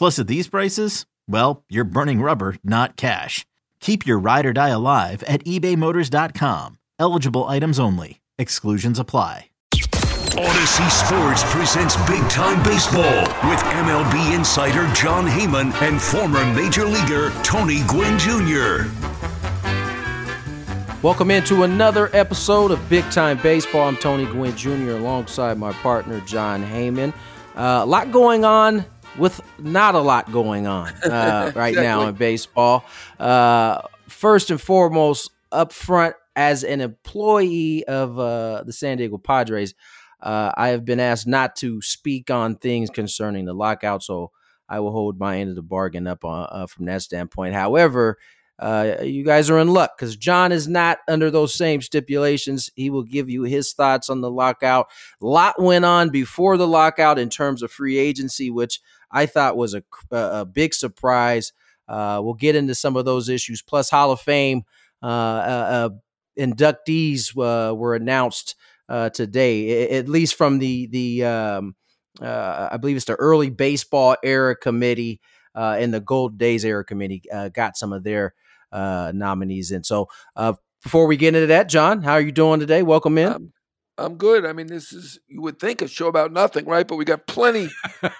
Plus, at these prices, well, you're burning rubber, not cash. Keep your ride or die alive at ebaymotors.com. Eligible items only. Exclusions apply. Audacy Sports presents Big Time Baseball with MLB insider Jon Heyman and former major leaguer Tony Gwynn Jr. Welcome into another episode of Big Time Baseball. I'm Tony Gwynn Jr. alongside my partner Jon Heyman. Uh, a lot going on with not a lot going on uh, right exactly. now in baseball. Uh, first and foremost, up front, as an employee of uh, the San Diego Padres, uh, I have been asked not to speak on things concerning the lockout, so I will hold my end of the bargain up on, uh, from that standpoint. However, uh, you guys are in luck because John is not under those same stipulations. He will give you his thoughts on the lockout. A lot went on before the lockout in terms of free agency, which I thought was a, a big surprise. Uh, we'll get into some of those issues. Plus, Hall of Fame uh, uh, uh inductees were announced today, at least from the the um, I believe it's the early baseball era committee and the Gold Days era committee got some of their uh, nominees in. So uh, before we get into that, Jon, how are you doing today? Welcome in. Um, I'm good. I mean, this is you would think a show about nothing, right? But we got plenty,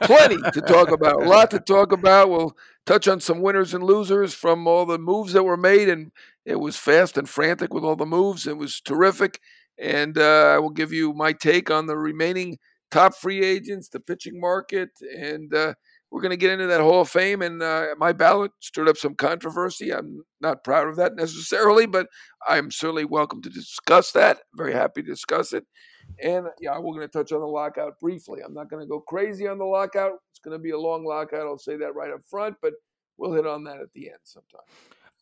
plenty to talk about. A lot to talk about. We'll touch on some winners and losers from all the moves that were made, and it was fast and frantic with all the moves. It was terrific, and uh, I will give you my take on the remaining top free agents, the pitching market, and uh, we're going to get into that Hall of Fame, and uh, my ballot stirred up some controversy. I'm not proud of that necessarily, but I'm certainly welcome to discuss that. Very happy to discuss it. And yeah, we're going to touch on the lockout briefly. I'm not going to go crazy on the lockout. It's going to be a long lockout. I'll say that right up front, but we'll hit on that at the end sometime.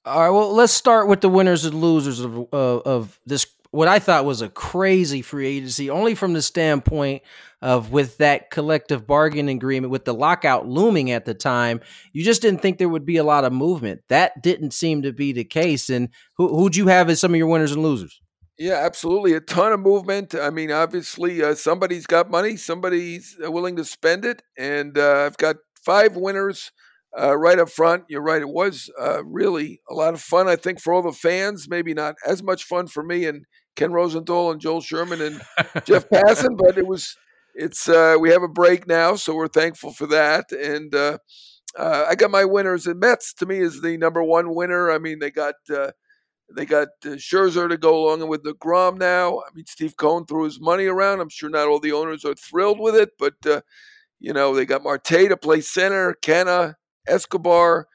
All right. Well, let's start with the winners and losers of of this what I thought was a crazy free agency, only from the standpoint of with that collective bargaining agreement, with the lockout looming at the time, you just didn't think there would be a lot of movement. That didn't seem to be the case. And who, who'd you have as some of your winners and losers? Yeah, absolutely. A ton of movement. I mean, obviously, uh, somebody's got money, somebody's uh, willing to spend it. And uh, I've got five winners uh, right up front. You're right. It was uh, really a lot of fun, I think, for all the fans. Maybe not as much fun for me and Ken Rosenthal and Joel Sherman and Jeff Passan, but it was. It's uh, we have a break now, so we're thankful for that. And uh, uh, I got my winners. And Mets to me is the number one winner. I mean, they got uh, they got Scherzer to go along with deGrom now. I mean, Steve Cohen threw his money around. I'm sure not all the owners are thrilled with it, but uh, you know they got Marte to play center, Canha, Escobar,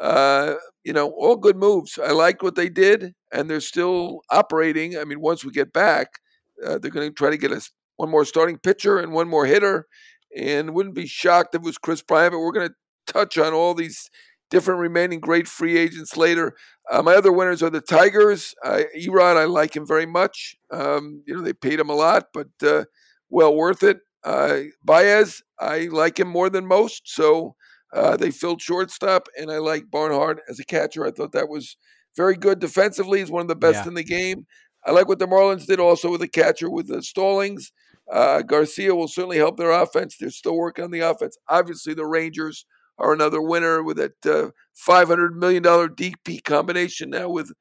uh, you know, all good moves. I liked what they did, and they're still operating. I mean, once we get back, uh, they're going to try to get us one more starting pitcher and one more hitter. And wouldn't be shocked if it was Kris Bryant, but we're going to touch on all these different remaining great free agents later. Uh, my other winners are the Tigers. Uh, E-Rod, I like him very much. Um, you know, they paid him a lot, but uh, well worth it. Uh, Baez, I like him more than most. So uh, they filled shortstop, and I like Barnhart as a catcher. I thought that was very good defensively. He's one of the best yeah. in the game. I like what the Marlins did also with the catcher with the Stallings. Uh, Garcia will certainly help their offense. They're still working on the offense. Obviously, the Rangers are another winner with that uh, $500 million DP combination now with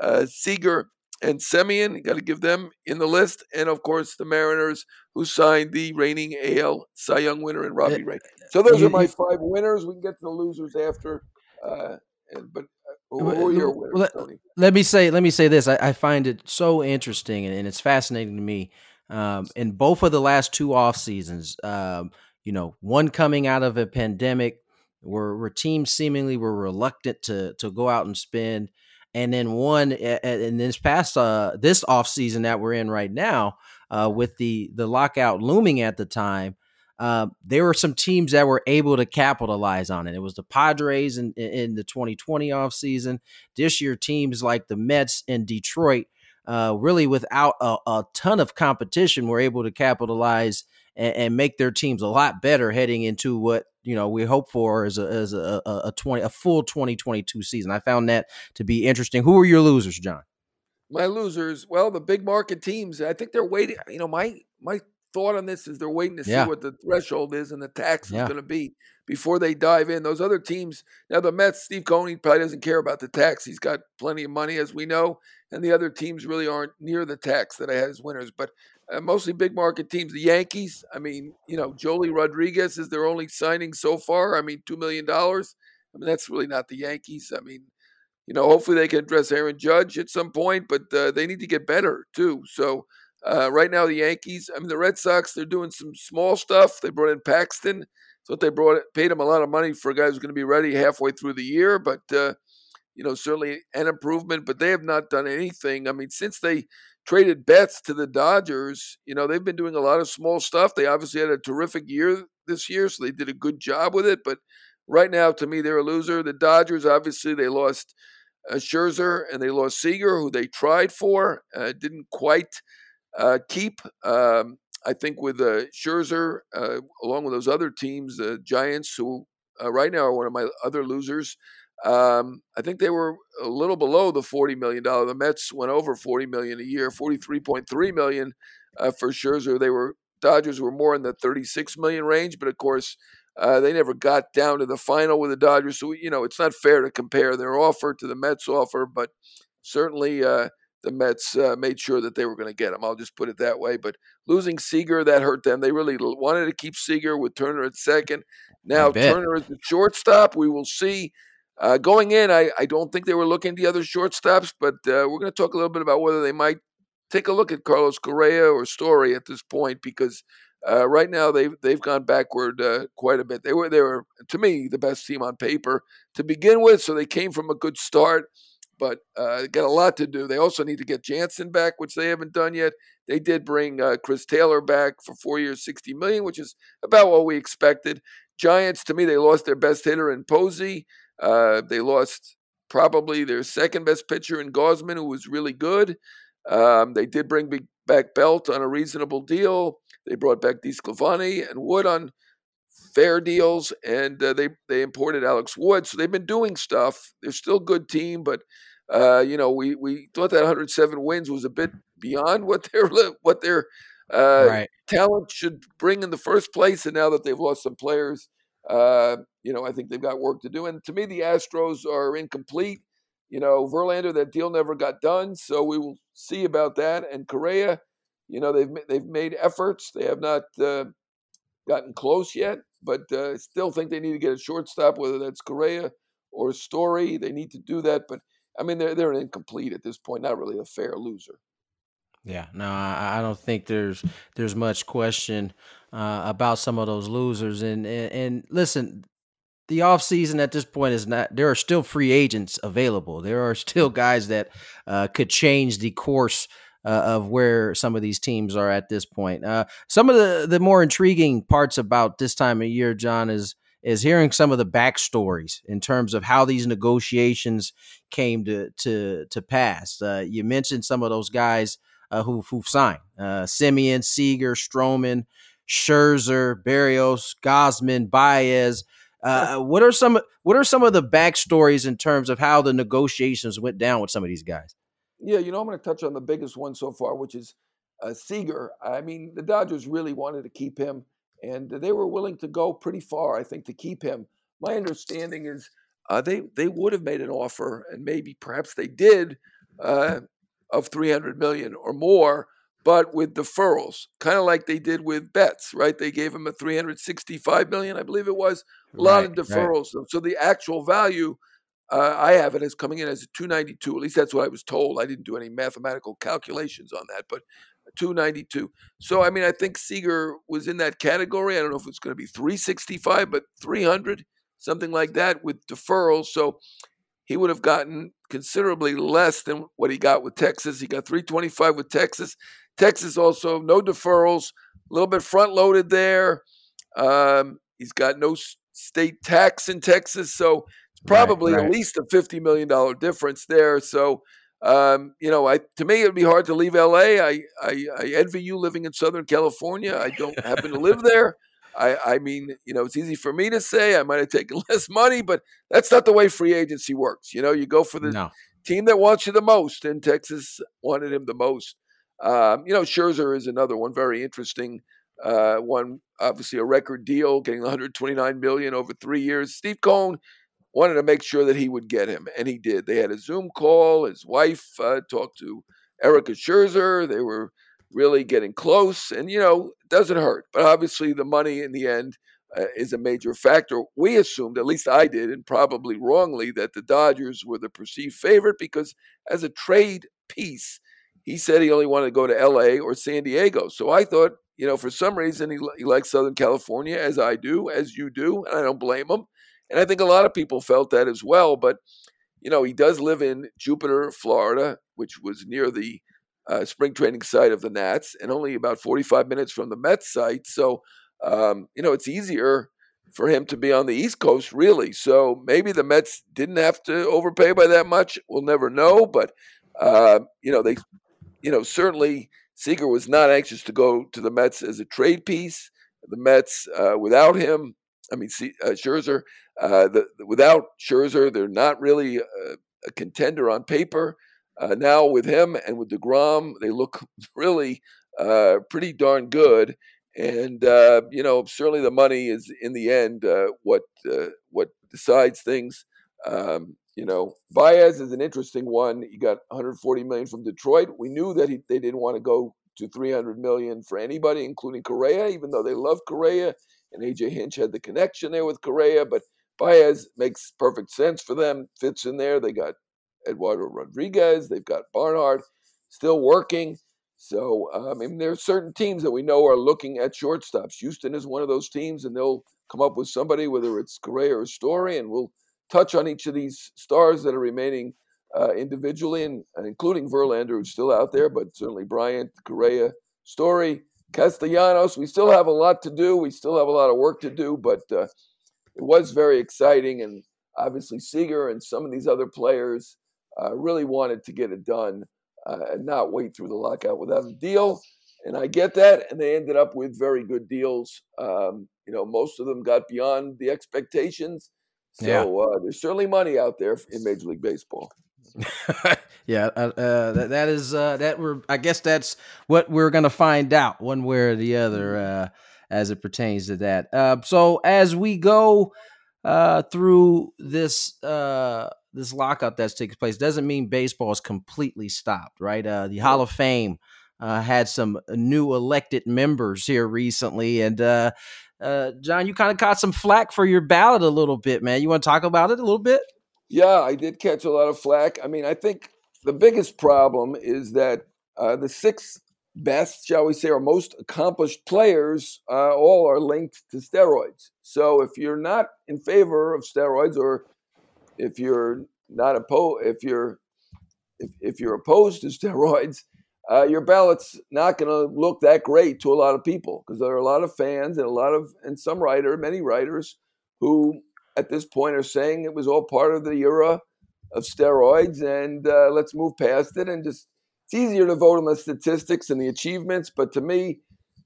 uh, Seager and Semien. You got to give them in the list. And of course, the Mariners, who signed the reigning AL Cy Young winner and Robbie Ray. So those are my five winners. We can get to the losers after. Uh, and, but uh, who are your winners, let, Tony? Let me say, let me say this. I, I find it so interesting and, and, it's fascinating to me. Um, in both of the last two off seasons, um, you know, one coming out of a pandemic where, where teams seemingly were reluctant to to go out and spend and then one in this past uh, this off season that we're in right now uh, with the the lockout looming at the time uh, there were some teams that were able to capitalize on it. It was the padres in, in the 2020 off season. This year teams like the mets and detroit uh, really without a, a, ton of competition were able to capitalize and, and make their teams a lot better heading into what you know we hope for is a as a, a, a twenty a full twenty twenty two season. I found that to be interesting. Who are your losers, Jon? My losers, well, the big market teams. I think they're waiting. You know, my my thought on this is they're waiting to see yeah. what the threshold is and the tax yeah. is going to be before they dive in. Those other teams, now the Mets, Steve Cohen probably doesn't care about the tax. He's got plenty of money, as we know, and the other teams really aren't near the tax that I had as winners. But uh, mostly big market teams. The Yankees, I mean, you know, Joely Rodriguez is their only signing so far. I mean, $2 million. I mean, that's really not the Yankees. I mean, you know, hopefully they can address Aaron Judge at some point, but uh, they need to get better too. So uh, right now, the Yankees, I mean, the Red Sox, they're doing some small stuff. They brought in Paxton. So they brought paid him a lot of money for a guy who's going to be ready halfway through the year, but uh, you know, certainly an improvement. But they have not done anything. I mean, since they traded Betts to the Dodgers, you know, they've been doing a lot of small stuff. They obviously had a terrific year this year, so they did a good job with it. But right now, to me, they're a loser. The Dodgers, obviously, they lost uh, Scherzer and they lost Seager, who they tried for, uh, didn't quite uh, keep. Um, I think with uh, Scherzer, uh, along with those other teams, the Giants, who uh, right now are one of my other losers, um, I think they were a little below the forty million dollar. The Mets went over forty million a year, forty three point three million uh, for Scherzer. They were Dodgers were more in the thirty six million range, but of course uh, they never got down to the final with the Dodgers. So you know it's not fair to compare their offer to the Mets offer, but certainly uh, the Mets uh, made sure that they were going to get him. I'll just put it that way. But losing Seager that hurt them. They really wanted to keep Seager with Turner at second. Now Turner is the shortstop. We will see. Uh, going in, I, I don't think they were looking at the other shortstops, but uh, we're going to talk a little bit about whether they might take a look at Carlos Correa or Story at this point because uh, right now they've they've gone backward uh, quite a bit. They were they were to me the best team on paper to begin with, so they came from a good start, but uh, got a lot to do. They also need to get Jansen back, which they haven't done yet. They did bring uh, Chris Taylor back for four years, sixty million, which is about what we expected. Giants, to me, they lost their best hitter in Posey. Uh, they lost probably their second best pitcher in Gausman, who was really good. Um, they did bring back Belt on a reasonable deal. They brought back DeSclafani and Wood on fair deals, and uh, they they imported Alex Wood. So they've been doing stuff. They're still a good team, but uh, you know we we thought that 107 wins was a bit beyond what their what their uh, right. talent should bring in the first place. And now that they've lost some players, uh, you know, I think they've got work to do. And to me, the Astros are incomplete. You know, Verlander, that deal never got done, so we will see about that. And Correa, you know, they've they've made efforts. They have not uh, gotten close yet, but uh, still think they need to get a shortstop, whether that's Correa or Story. They need to do that. But I mean, they're they're incomplete at this point, not really a fair loser. Yeah, no, I, I don't think there's there's much question uh, about some of those losers. And, and, and listen, the offseason at this point is not there are still free agents available. There are still guys that uh, could change the course uh, of where some of these teams are at this point. Uh, some of the, the more intriguing parts about this time of year, Jon, is is hearing some of the backstories in terms of how these negotiations came to to to pass. Uh, you mentioned some of those guys uh, who who've signed: uh, Semien, Seager, Stroman. Scherzer, Barrios, Gausman, Baez. Uh, what are some What are some of the backstories in terms of how the negotiations went down with some of these guys? Yeah, you know, I'm going to touch on the biggest one so far, which is uh, Seager. I mean, the Dodgers really wanted to keep him, and they were willing to go pretty far, I think, to keep him. My understanding is uh, they they would have made an offer, and maybe perhaps they did, uh, of 300 million or more, but with deferrals, kind of like they did with Betts, right? They gave him a 365 million, I believe it was, a lot right, of deferrals. Right. So the actual value uh, I have it as coming in as a 292. At least that's what I was told. I didn't do any mathematical calculations on that, but 292. So I mean, I think Seager was in that category. I don't know if it's going to be 365, but 300, something like that, with deferrals. So he would have gotten considerably less than what he got with Texas. He got 325 with Texas. Texas also no deferrals, a little bit front loaded there. Um, he's got no state tax in Texas, so it's probably right, right. at least a fifty million dollar difference there. So, um, you know, I to me it would be hard to leave L.A. I, I, I envy you living in Southern California. I don't happen to live there. I, I mean, you know, it's easy for me to say I might have taken less money, but that's not the way free agency works. You know, you go for the no. team that wants you the most, and Texas wanted him the most. Um, you know, Scherzer is another one, very interesting uh, one. Obviously, a record deal, getting 129 million over three years. Steve Cohen wanted to make sure that he would get him, and he did. They had a Zoom call. His wife uh, talked to Erica Scherzer. They were really getting close, and you know, it doesn't hurt. But obviously, the money in the end uh, is a major factor. We assumed, at least I did, and probably wrongly, that the Dodgers were the perceived favorite because as a trade piece, he said he only wanted to go to L.A. or San Diego. So I thought, you know, for some reason he, he likes Southern California, as I do, as you do, and I don't blame him. And I think a lot of people felt that as well. But, you know, he does live in Jupiter, Florida, which was near the uh, spring training site of the Nats and only about 45 minutes from the Mets site. So, um, you know, it's easier for him to be on the East Coast, really. So maybe the Mets didn't have to overpay by that much. We'll never know. But, uh, you know, they, you know, certainly Seager was not anxious to go to the Mets as a trade piece. The Mets, uh, without him, I mean, see, uh, Scherzer, uh, the, without Scherzer, they're not really a, a contender on paper. Uh, now with him and with Degrom, they look really uh, pretty darn good. And uh, you know, certainly the money is in the end uh, what what decides things. Um, you know, Baez is an interesting one. He got 140 million from Detroit. We knew that he, they didn't want to go to 300 million for anybody, including Correa, even though they love Correa and AJ Hinch had the connection there with Correa, but Baez makes perfect sense for them, fits in there. They got Eduardo Rodriguez, they've got Barnhart still working. So, um, I mean, there are certain teams that we know are looking at shortstops. Houston is one of those teams, and they'll come up with somebody, whether it's Correa or Story, and we'll touch on each of these stars that are remaining uh, individually, and, and, including Verlander, who's still out there, but certainly Bryant, Correa, Story, Castellanos. We still have a lot to do. We still have a lot of work to do, but uh, it was very exciting. And obviously, Seager and some of these other players uh, really wanted to get it done uh, and not wait through the lockout without a deal. And I get that. And they ended up with very good deals. Um, you know, most of them got beyond the expectations. So yeah. Uh, there's certainly money out there in Major League Baseball. yeah, uh, uh, that, that is uh, that we're. I guess that's what we're gonna find out one way or the other mm-hmm. uh, as it pertains to that. Uh, so as we go uh, through this this lockout that's taking place, doesn't mean baseball is completely stopped, right? Uh, the Hall of Fame uh, had some uh, new elected members here recently, and Jon, you kind of caught some flack for your ballot a little bit, man. You want to talk about it a little bit? Yeah, I did catch a lot of flack. I mean, I think the biggest problem is that uh, the six best, shall we say, or most accomplished players uh, all are linked to steroids. So if you're not in favor of steroids, or if you're not opposed, if you're if, if you're opposed to steroids, uh, your ballot's not going to look that great to a lot of people because there are a lot of fans and a lot of and some writer, many writers who at this point are saying it was all part of the era of steroids and uh, let's move past it and just it's easier to vote on the statistics and the achievements but to me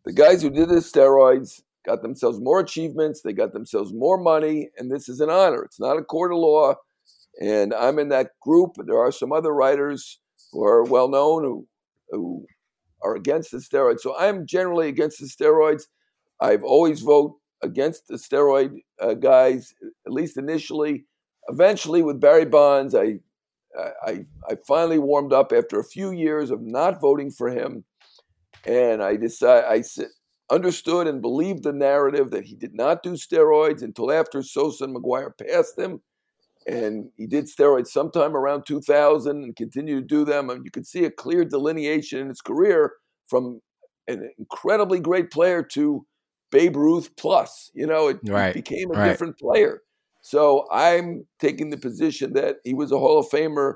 the guys who did the steroids got themselves more achievements they got themselves more money and this is an honor it's not a court of law and i'm in that group there are some other writers who are well known who who are against the steroids. So I'm generally against the steroids. I've always vote against the steroid uh, guys, at least initially. Eventually, with Barry Bonds, I, I I finally warmed up after a few years of not voting for him, and I decided I understood and believed the narrative that he did not do steroids until after Sosa and McGwire passed him. And he did steroids sometime around 2000 and continued to do them. And you could see a clear delineation in his career from an incredibly great player to Babe Ruth plus. You know, it, right. became a right. different player. So I'm taking the position that he was a Hall of Famer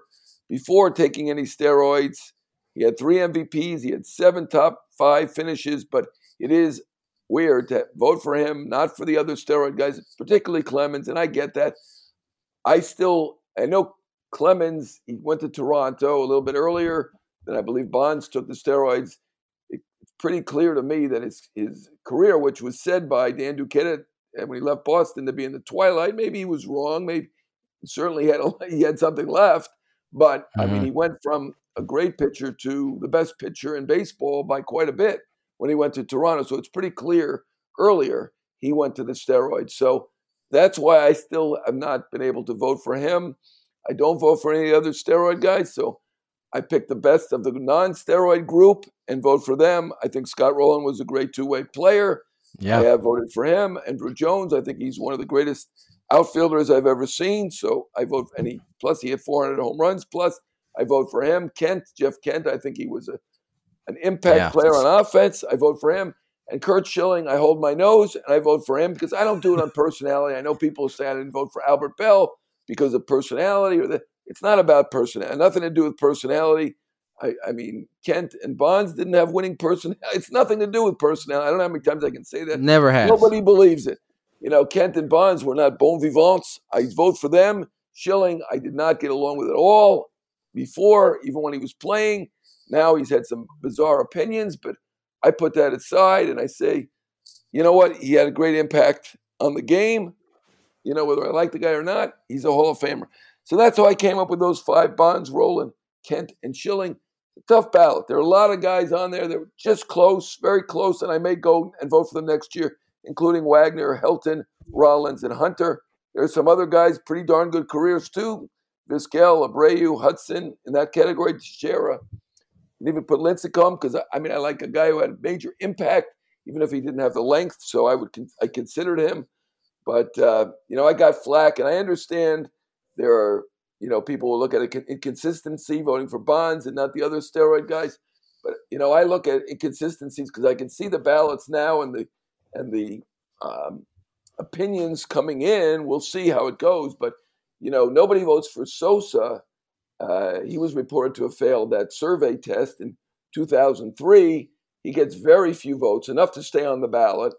before taking any steroids. He had three MVPs, he had seven top five finishes, but it is weird to vote for him, not for the other steroid guys, particularly Clemens, and I get that. I still, I know Clemens, he went to Toronto a little bit earlier than I believe Bonds took the steroids. It's pretty clear to me that his, his career, which was said by Dan Duquette when he left Boston to be in the twilight, maybe he was wrong. Maybe certainly he had a, he had something left, but mm-hmm. I mean mm-hmm. he went from a great pitcher to the best pitcher in baseball by quite a bit when he went to Toronto. So it's pretty clear earlier he went to the steroids. So that's why I still have not been able to vote for him. I don't vote for any other steroid guys. So I picked the best of the non steroid group and vote for them. I think Scott Rolen was a great two way player. Yeah. I have voted for him. Andruw Jones, I think he's one of the greatest outfielders I've ever seen. So I vote for any. Plus, he had 400 home runs. Plus, I vote for him. Kent, Jeff Kent, I think he was a an impact yeah. player on offense. I vote for him. And Curt Schilling, I hold my nose and I vote for him because I don't do it on personality. I know people say I didn't vote for Albert Belle because of personality or the. It's not about personality. Nothing to do with personality. I, I, mean, Kent and Bonds didn't have winning personality. It's nothing to do with personality. I don't know how many times I can say that. Never has. Nobody believes it. You know, Kent and Bonds were not bon vivants. I vote for them. Schilling, I did not get along with at all before, even when he was playing. Now he's had some bizarre opinions, but I put that aside and I say, you know what? He had a great impact on the game. You know, whether I like the guy or not, he's a Hall of Famer. So that's how I came up with those five bonds Rolen, Kent, and Schilling. tough ballot. There are a lot of guys on there that were just close, very close, and I may go and vote for them next year, including Wagner, Helton, Rollins, and Hunter. There's some other guys, pretty darn good careers too. Vizquel, Abreu, Hudson, in that category, Teixeira even put Lincecum because I mean I like a guy who had a major impact, even if he didn't have the length. So I would I considered him, but uh, you know I got flack, and I understand there are you know people will look at inconsistency voting for Bonds and not the other steroid guys. But you know I look at inconsistencies because I can see the ballots now and the and the um, opinions coming in. We'll see how it goes, but you know nobody votes for Sosa uh, he was reported to have failed that survey test in 2003. He gets very few votes, enough to stay on the ballot.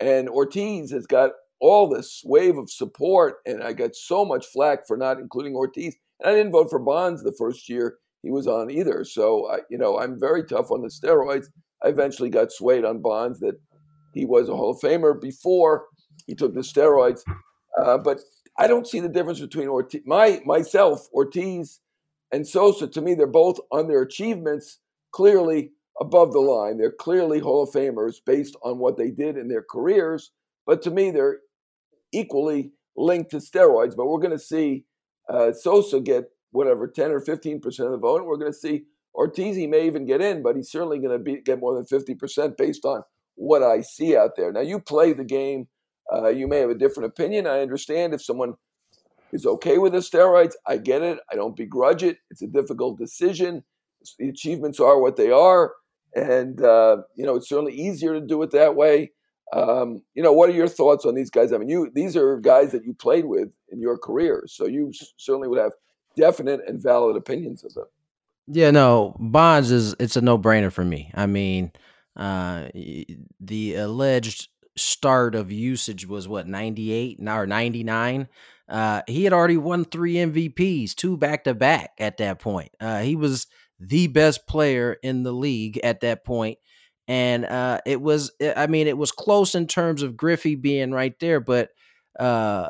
And Ortiz has got all this wave of support, and I got so much flack for not including Ortiz. And I didn't vote for Bonds the first year he was on either. So, I, you know, I'm very tough on the steroids. I eventually got swayed on Bonds that he was a Hall of Famer before he took the steroids. Uh, but I don't see the difference between Ortiz, my myself, Ortiz, and Sosa. To me, they're both on their achievements clearly above the line. They're clearly Hall of Famers based on what they did in their careers. But to me, they're equally linked to steroids. But we're going to see uh, Sosa get whatever 10 or 15 percent of the vote. And we're going to see Ortiz. He may even get in, but he's certainly going to get more than 50 percent based on what I see out there. Now, you play the game uh, you may have a different opinion. I understand if someone is okay with the steroids. I get it. I don't begrudge it. It's a difficult decision. The achievements are what they are, and uh, you know it's certainly easier to do it that way. Um, you know, what are your thoughts on these guys? I mean, you these are guys that you played with in your career, so you certainly would have definite and valid opinions of them. Yeah, no, Bonds is it's a no brainer for me. I mean, uh, the alleged start of usage was what 98 or 99 uh, he had already won three mvps two back to back at that point. Uh, he was the best player in the league at that point and uh, it was i mean it was close in terms of griffey being right there but uh,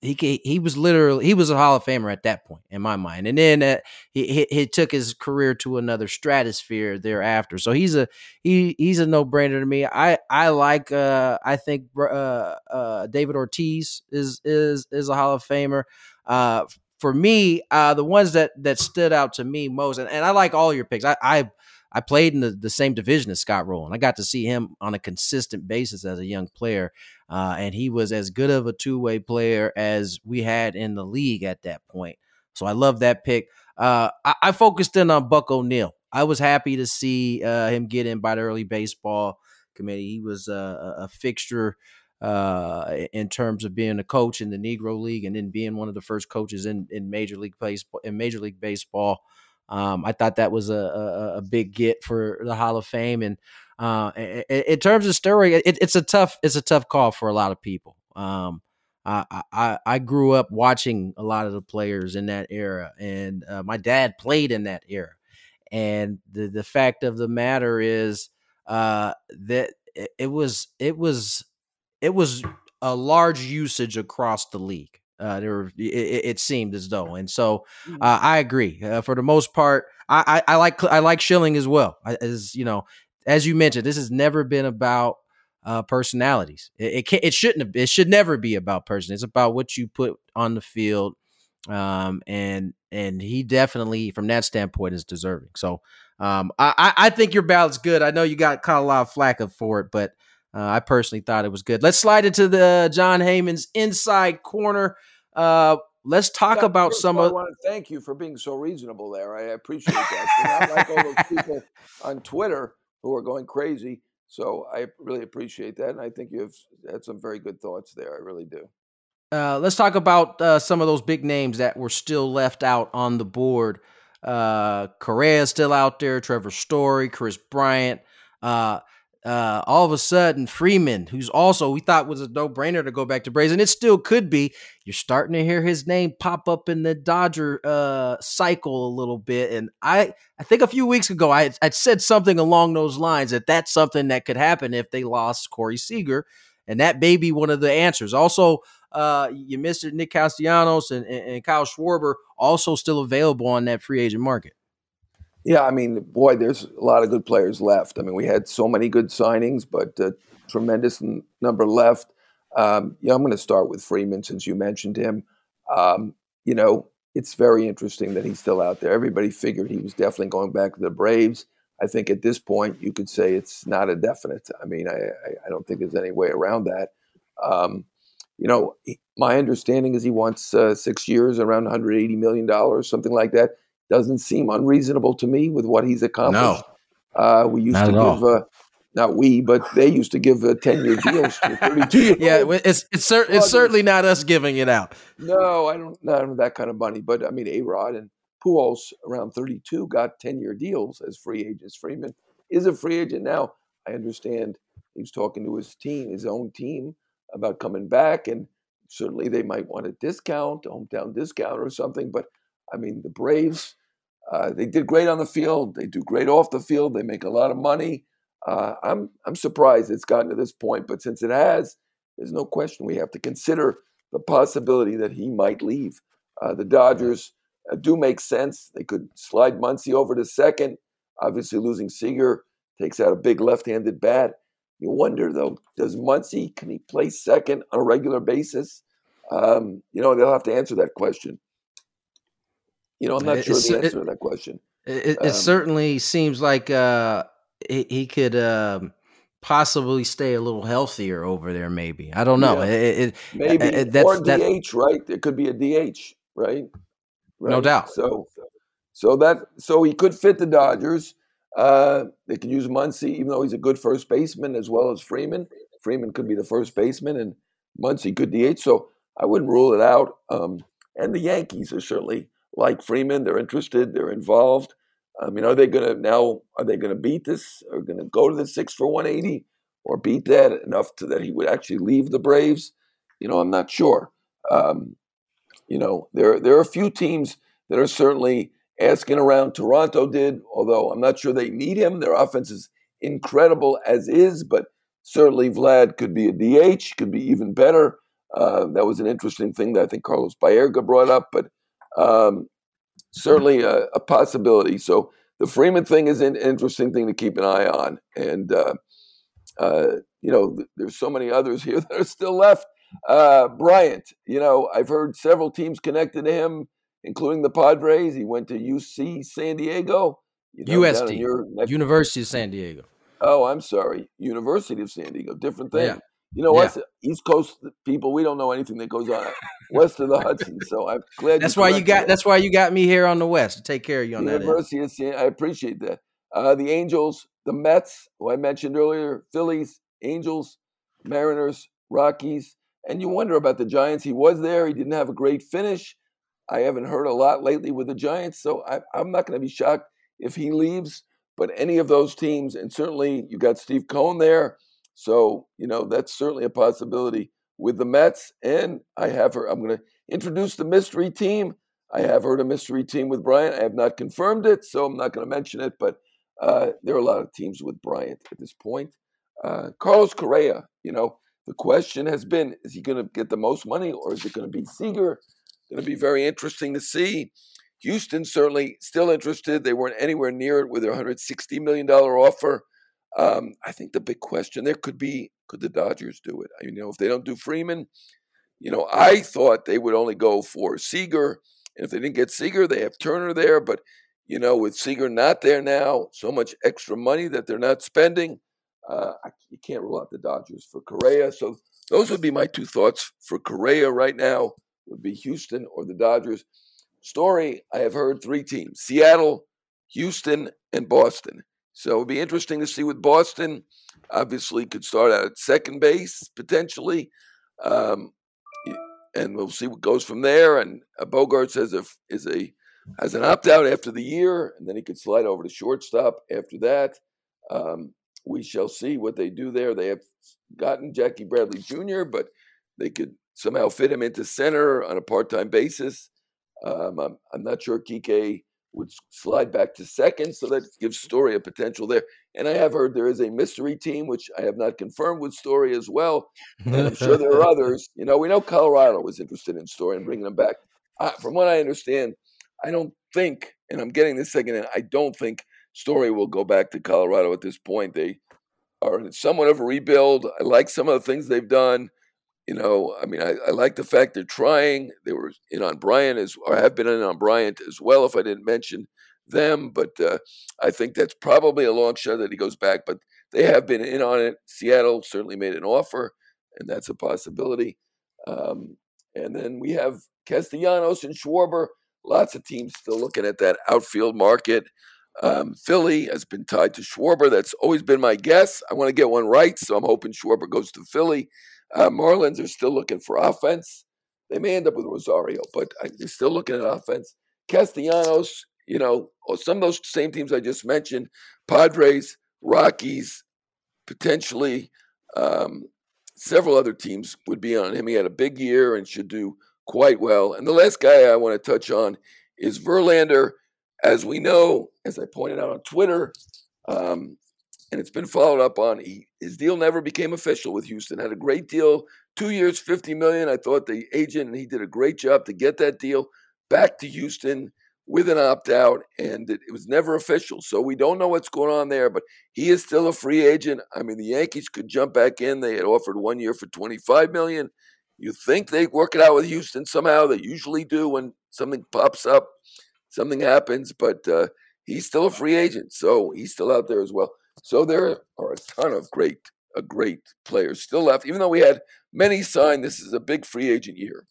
he he was literally he was a Hall of Famer at that point in my mind, and then uh, he, he, took his career to another stratosphere thereafter. So he's a he he's a no brainer to me. I I like uh, I think uh, uh, David Ortiz is is is a Hall of Famer. Uh, for me, uh, the ones that that stood out to me most, and, and I like all your picks. I I, I played in the, the same division as Scott Rolen. I got to see him on a consistent basis as a young player, uh, and he was as good of a two way player as we had in the league at that point. So I love that pick. Uh, I, I, focused in on Buck O'Neil. I was happy to see uh, him get in by the early baseball committee. He was a, a fixture uh, in terms of being a coach in the Negro League and then being one of the first coaches in, in Major League Baseball. In Major League Baseball, um, I thought that was a, a, a, big get for the Hall of Fame. And uh, in, in, terms of story, it, it's a tough it's a tough call for a lot of people. Um, I, I, I grew up watching a lot of the players in that era, and uh, my dad played in that era. And the the fact of the matter is uh, that it, it was it was it was a large usage across the league. Uh, there were, it, it, seemed as though, and so mm. uh, I agree. Uh, for the most part, I, I, I, like I like Schilling as well. As you know, as you mentioned, this has never been about uh, personalities. It, it can it shouldn't have, it should never be about person. It's about what you put on the field, um, and and he definitely from that standpoint is deserving. So um, I I think your ballot's good. I know you got caught a lot of flack for it, but uh, I personally thought it was good. Let's slide into the Jon Heyman's inside corner. Uh, let's talk about some of. I want to thank you for being so reasonable there. I appreciate that. not like all those people on Twitter who are going crazy. So I really appreciate that, and I think you've had some very good thoughts there. I really do. Uh, let's talk about uh, some of those big names that were still left out on the board. Uh, Correa is still out there. Trevor Story, Kris Bryant. Uh, uh, all of a sudden Freeman, who's also we thought was a no brainer to go back to Braves, and it still could be. You're starting to hear his name pop up in the Dodger uh, cycle a little bit, and I I think a few weeks ago I I said something along those lines that that's something that could happen if they lost Corey Seager, and that may be one of the answers. Also, uh, you missed it, Nick Castellanos and, and, and Kyle Schwarber also still available on that free agent market. Yeah, I mean, boy, there's a lot of good players left. I mean, we had so many good signings, but a tremendous number left. Um, yeah, I'm going to start with Freeman since you mentioned him. Um, you know, it's very interesting that he's still out there. Everybody figured he was definitely going back to the Braves. I think at this point you could say it's not a definite. I mean, I, I don't think there's any way around that. Um, you know, my understanding is he wants uh, six years, around 180 million dollars, something like that doesn't seem unreasonable to me with what he's accomplished. No, uh, we used to give, uh, not we, but they used to give uh, 10 year deals to 32 Yeah, it's, it's, cer- it's certainly not us giving it out. No, I don't, not that kind of money. But I mean, A Rod and Pujols around 32 got 10 year deals as free agents. Freeman is a free agent now. I understand he's talking to his team, his own team, about coming back. And certainly they might want a discount, a hometown discount or something. But I mean, the Braves, uh, they did great on the field. They do great off the field. They make a lot of money. Uh, I'm I'm surprised it's gotten to this point, but since it has, there's no question we have to consider the possibility that he might leave. Uh, the Dodgers uh, do make sense. They could slide Muncy over to second. Obviously, losing Seager takes out a big left-handed bat. You wonder though, does Muncy can he play second on a regular basis? Um, you know, they'll have to answer that question. You know, I'm not sure the answer it, to that question. It, it um, certainly seems like uh, he, he, could um, possibly stay a little healthier over there. Maybe I don't know. Yeah. It, maybe that's, or DH, that, right? It could be a DH, right? right? No doubt. So, so that so he could fit the Dodgers. Uh, they could use Muncy, even though he's a good first baseman as well as Freeman. Freeman could be the first baseman, and Muncy could DH. So I wouldn't rule it out. Um, and the Yankees are certainly like Freeman. They're interested. They're involved. I mean, are they going to now? Are they going to beat this? Are going to go to the six for 180 or beat that enough to that he would actually leave the Braves? You know, I'm not sure. Um, you know, there there are a few teams that are certainly asking around. Toronto did, although I'm not sure they need him. Their offense is incredible as is, but certainly Vlad could be a DH, could be even better. Uh, that was an interesting thing that I think Carlos Baerga brought up, but um, certainly a, a, possibility. So the Freeman thing is an interesting thing to keep an eye on, and uh, uh, you know, there's so many others here that are still left. Uh, Bryant, you know, I've heard several teams connected to him, including the Padres. He went to UC San Diego. You know, USD, University of San Diego. Oh, I'm sorry, University of San Diego. Different thing. Yeah. You know, yeah. East Coast people, we don't know anything that goes on west of the Hudson. So I'm glad. That's why you got. That's why you got me here on the west to take care of you on University that. University of I appreciate that. Uh, the Angels, the Mets, who I mentioned earlier, Phillies, Angels, Mariners, Rockies, and you wonder about the Giants. He was there. He didn't have a great finish. I haven't heard a lot lately with the Giants, so I, I'm not going to be shocked if he leaves. But any of those teams, and certainly you got Steve Cohen there, so you know that's certainly a possibility with the Mets. And I have her. I'm going to introduce the mystery team. I have heard a mystery team with Bryant. I have not confirmed it, so I'm not going to mention it. But uh, there are a lot of teams with Bryant at this point. Uh, Carlos Correa, you know, the question has been: Is he going to get the most money, or is it going to be Seager? Going to be very interesting to see. Houston certainly still interested. They weren't anywhere near it with their 160 million dollar offer. Um, I think the big question there could be: Could the Dodgers do it? You know, if they don't do Freeman, you know, I thought they would only go for Seager, and if they didn't get Seager, they have Turner there. But you know, with Seager not there now, so much extra money that they're not spending, uh, you can't rule out the Dodgers for Correa. So those would be my two thoughts for Correa right now. Would be Houston or the Dodgers. Story: I have heard three teams: Seattle, Houston, and Boston. So it'd be interesting to see with Boston. Obviously, could start out at second base potentially, um, and we'll see what goes from there. And uh, Bogaerts has a is a has an opt out after the year, and then he could slide over to shortstop after that. Um, we shall see what they do there. They have gotten Jackie Bradley Jr., but they could somehow fit him into center on a part time basis. Um, I'm, I'm, not sure Kike would slide back to second, so that gives Story a potential there. And I have heard there is a mystery team, which I have not confirmed with Story as well. And I'm sure there are others. You know, we know Colorado was interested in Story and bringing him back. Uh, from what I understand, I don't think, and I'm getting this second, I don't think Story will go back to Colorado at this point. They are somewhat of a rebuild. I like some of the things they've done. You know, I mean, I, I like the fact they're trying. They were in on Bryant as, or have been in on Bryant as well. If I didn't mention them, but uh, I think that's probably a long shot that he goes back. But they have been in on it. Seattle certainly made an offer, and that's a possibility. Um, and then we have Castellanos and Schwarber. Lots of teams still looking at that outfield market. Um, Philly has been tied to Schwarber. That's always been my guess. I want to get one right, so I'm hoping Schwarber goes to Philly. Uh, Marlins are still looking for offense. They may end up with Rosario, but I, they're still looking at offense. Castellanos, you know, oh, some of those same teams I just mentioned, Padres, Rockies, potentially um, several other teams would be on him. He had a big year and should do quite well. And the last guy I want to touch on is Verlander. As we know, as I pointed out on Twitter, um, and it's been followed up on. He, his deal never became official with Houston. Had a great deal, two years, fifty million. I thought the agent and he did a great job to get that deal back to Houston with an opt out, and it, it was never official. So we don't know what's going on there. But he is still a free agent. I mean, the Yankees could jump back in. They had offered one year for twenty five million. You think they work it out with Houston somehow? They usually do when something pops up, something happens. But uh, he's still a free agent, so he's still out there as well. So there are a ton of great, a great players still left, even though we had many signed. This is a big free agent year.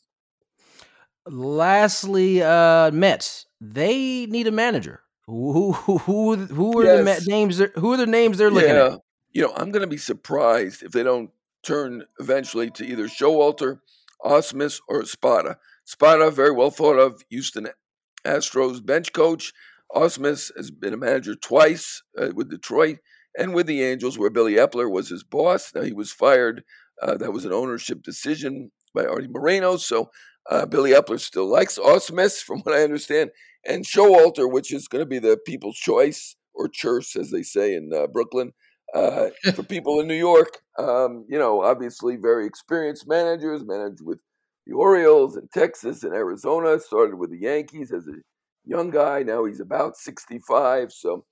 Lastly, uh, Mets they need a manager. Who who who who are yes. the names? Who are the names they're looking yeah. at? You know, I'm going to be surprised if they don't turn eventually to either Showalter, Ausmus, or Espada. Espada, very well thought of Houston Astros bench coach. Ausmus has been a manager twice uh, with Detroit and with the Angels, where Billy Eppler was his boss. Now he was fired. Uh, that was an ownership decision by Arte Moreno. So uh, Billy Eppler still likes Ausmus, from what I understand, and Showalter, which is going to be the people's choice or church, as they say in uh, Brooklyn. uh, for people in New York. Um, you know, obviously very experienced managers, managed with the Orioles and Texas and Arizona. Started with the Yankees as a young guy. Now he's about 65. So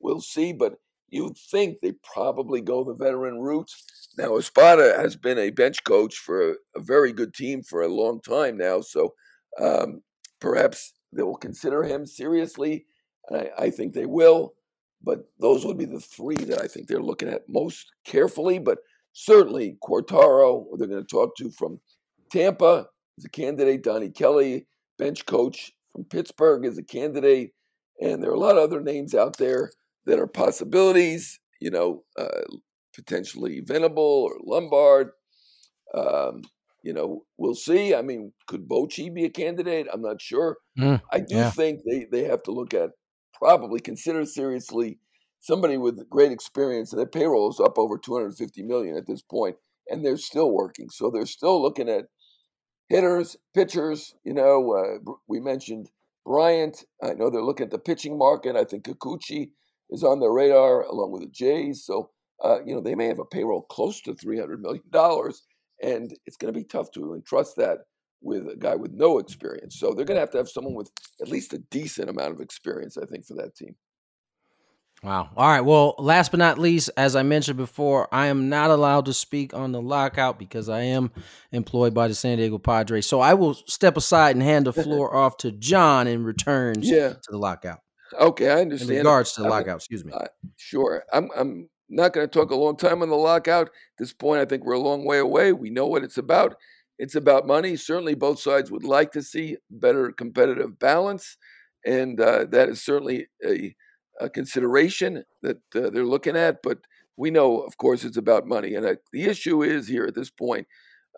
we'll see. But you'd think they probably go the veteran route. Now, Espada has been a bench coach for a, a very good team for a long time now. So um, perhaps they will consider him seriously. I, I think they will. But those would be the three that I think they're looking at most carefully. But certainly Quatraro, they're going to talk to from Tampa, is a candidate. Donnie Kelly, bench coach from Pittsburgh, is a candidate. And there are a lot of other names out there that are possibilities, you know, uh, potentially Venable or Lombard. Um, you know, we'll see. I mean, could Bochy be a candidate? I'm not sure. Mm, I do yeah. think they, they have to look at probably consider seriously somebody with great experience, and their payroll is up over 250 million at this point, and they're still working. So they're still looking at hitters, pitchers. You know, uh, we mentioned Bryant. I know they're looking at the pitching market. I think Kikuchi is on their radar along with the Jays. So uh, you know they may have a payroll close to 300 million dollars, and it's going to be tough to entrust that with a guy with no experience. So they're going to have to have someone with at least a decent amount of experience, I think, for that team. Wow. All right. Well, last but not least, as I mentioned before, I am not allowed to speak on the lockout because I am employed by the San Diego Padres. So I will step aside and hand the floor off to Jon in returns yeah. to the lockout. Okay, I understand. In regards to the lockout, excuse me. Uh, sure. I'm I'm not going to talk a long time on the lockout. At this point, I think we're a long way away. We know what it's about. It's about money. Certainly, both sides would like to see better competitive balance, and uh, that is certainly a, a consideration that uh, they're looking at. But we know, of course, it's about money, and uh, the issue is here at this point.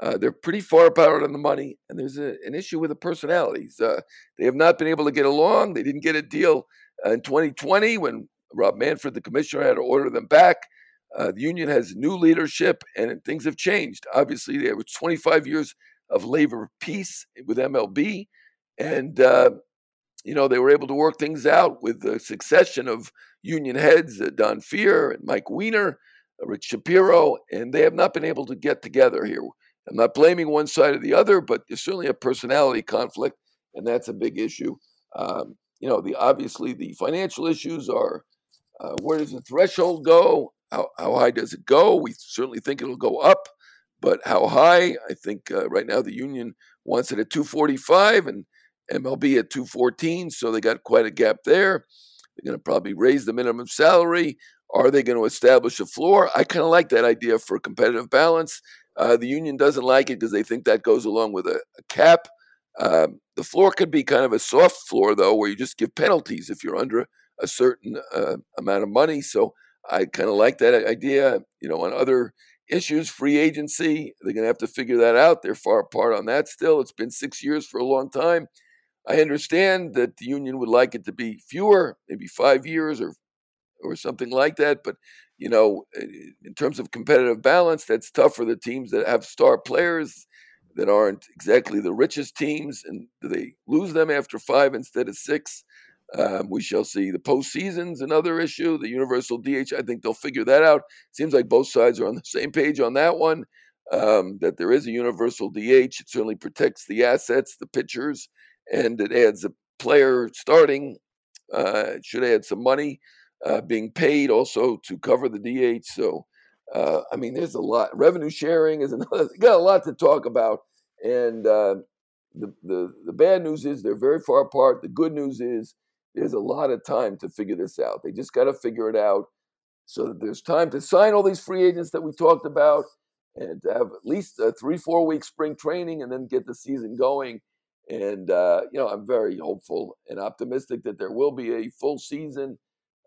Uh, they're pretty far apart on the money, and there's a, an issue with the personalities. Uh, they have not been able to get along. They didn't get a deal in 2020 when Rob Manfred, the commissioner, had to order them back. Uh, the union has new leadership and things have changed. Obviously, there was 25 years of labor peace with MLB, and uh, you know they were able to work things out with the succession of union heads, uh, Don Fehr and Mike Weiner, uh, Rich Shapiro, and they have not been able to get together here. I'm not blaming one side or the other, but there's certainly a personality conflict, and that's a big issue. Um, you know, the obviously the financial issues are uh, where does the threshold go? How, how high does it go? We certainly think it'll go up, but how high? I think uh, right now the union wants it at 245 and MLB at 214, so they got quite a gap there. They're going to probably raise the minimum salary. Are they going to establish a floor? I kind of like that idea for competitive balance. Uh, the union doesn't like it because they think that goes along with a, a cap. Um, the floor could be kind of a soft floor, though, where you just give penalties if you're under a certain uh, amount of money. So I kind of like that idea. You know, on other issues, free agency, they're going to have to figure that out. They're far apart on that still. It's been six years for a long time. I understand that the union would like it to be fewer, maybe five years or or something like that. But you know, in terms of competitive balance, that's tough for the teams that have star players that aren't exactly the richest teams, and they lose them after five instead of six? Um, we shall see. The postseason's another issue. The universal DH, I think they'll figure that out. Seems like both sides are on the same page on that one. Um, that there is a universal DH. It certainly protects the assets, the pitchers, and it adds a player starting. Uh, it should add some money uh, being paid also to cover the DH. So, uh, I mean, there's a lot. Revenue sharing is another. Got a lot to talk about, and uh, the, the the bad news is they're very far apart. The good news is there's a lot of time to figure this out. They just got to figure it out so that there's time to sign all these free agents that we talked about and to have at least a three, four week spring training and then get the season going. And, uh, you know, I'm very hopeful and optimistic that there will be a full season.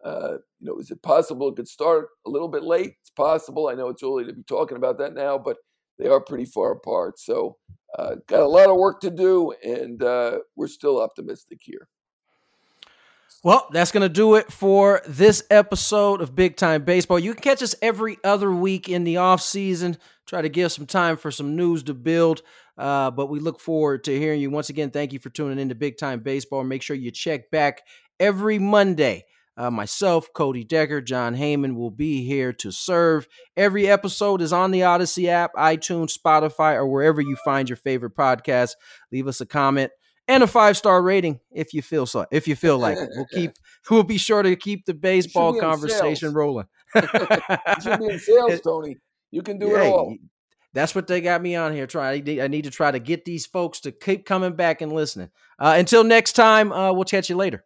Uh, you know, is it possible it could start a little bit late? It's possible. I know it's early to be talking about that now, but they are pretty far apart. So, uh, got a lot of work to do, and uh, we're still optimistic here. Well, that's going to do it for this episode of Big Time Baseball. You can catch us every other week in the off season. Try to give some time for some news to build. Uh, but we look forward to hearing you. Once again, thank you for tuning in to Big Time Baseball. Make sure you check back every Monday Uh, myself, Cody Decker, Jon Heyman will be here to serve. Every episode is on the Audacy app, iTunes, Spotify, or wherever you find your favorite podcast. Leave us a comment and a five star rating if you feel so. If you feel like it, we'll keep. We'll be sure to keep the baseball conversation rolling. you should be in sales, Tony. You can do yeah, it all. That's what they got me on here. Trying, I need to try to get these folks to keep coming back and listening. Uh, until next time, uh, we'll catch you later.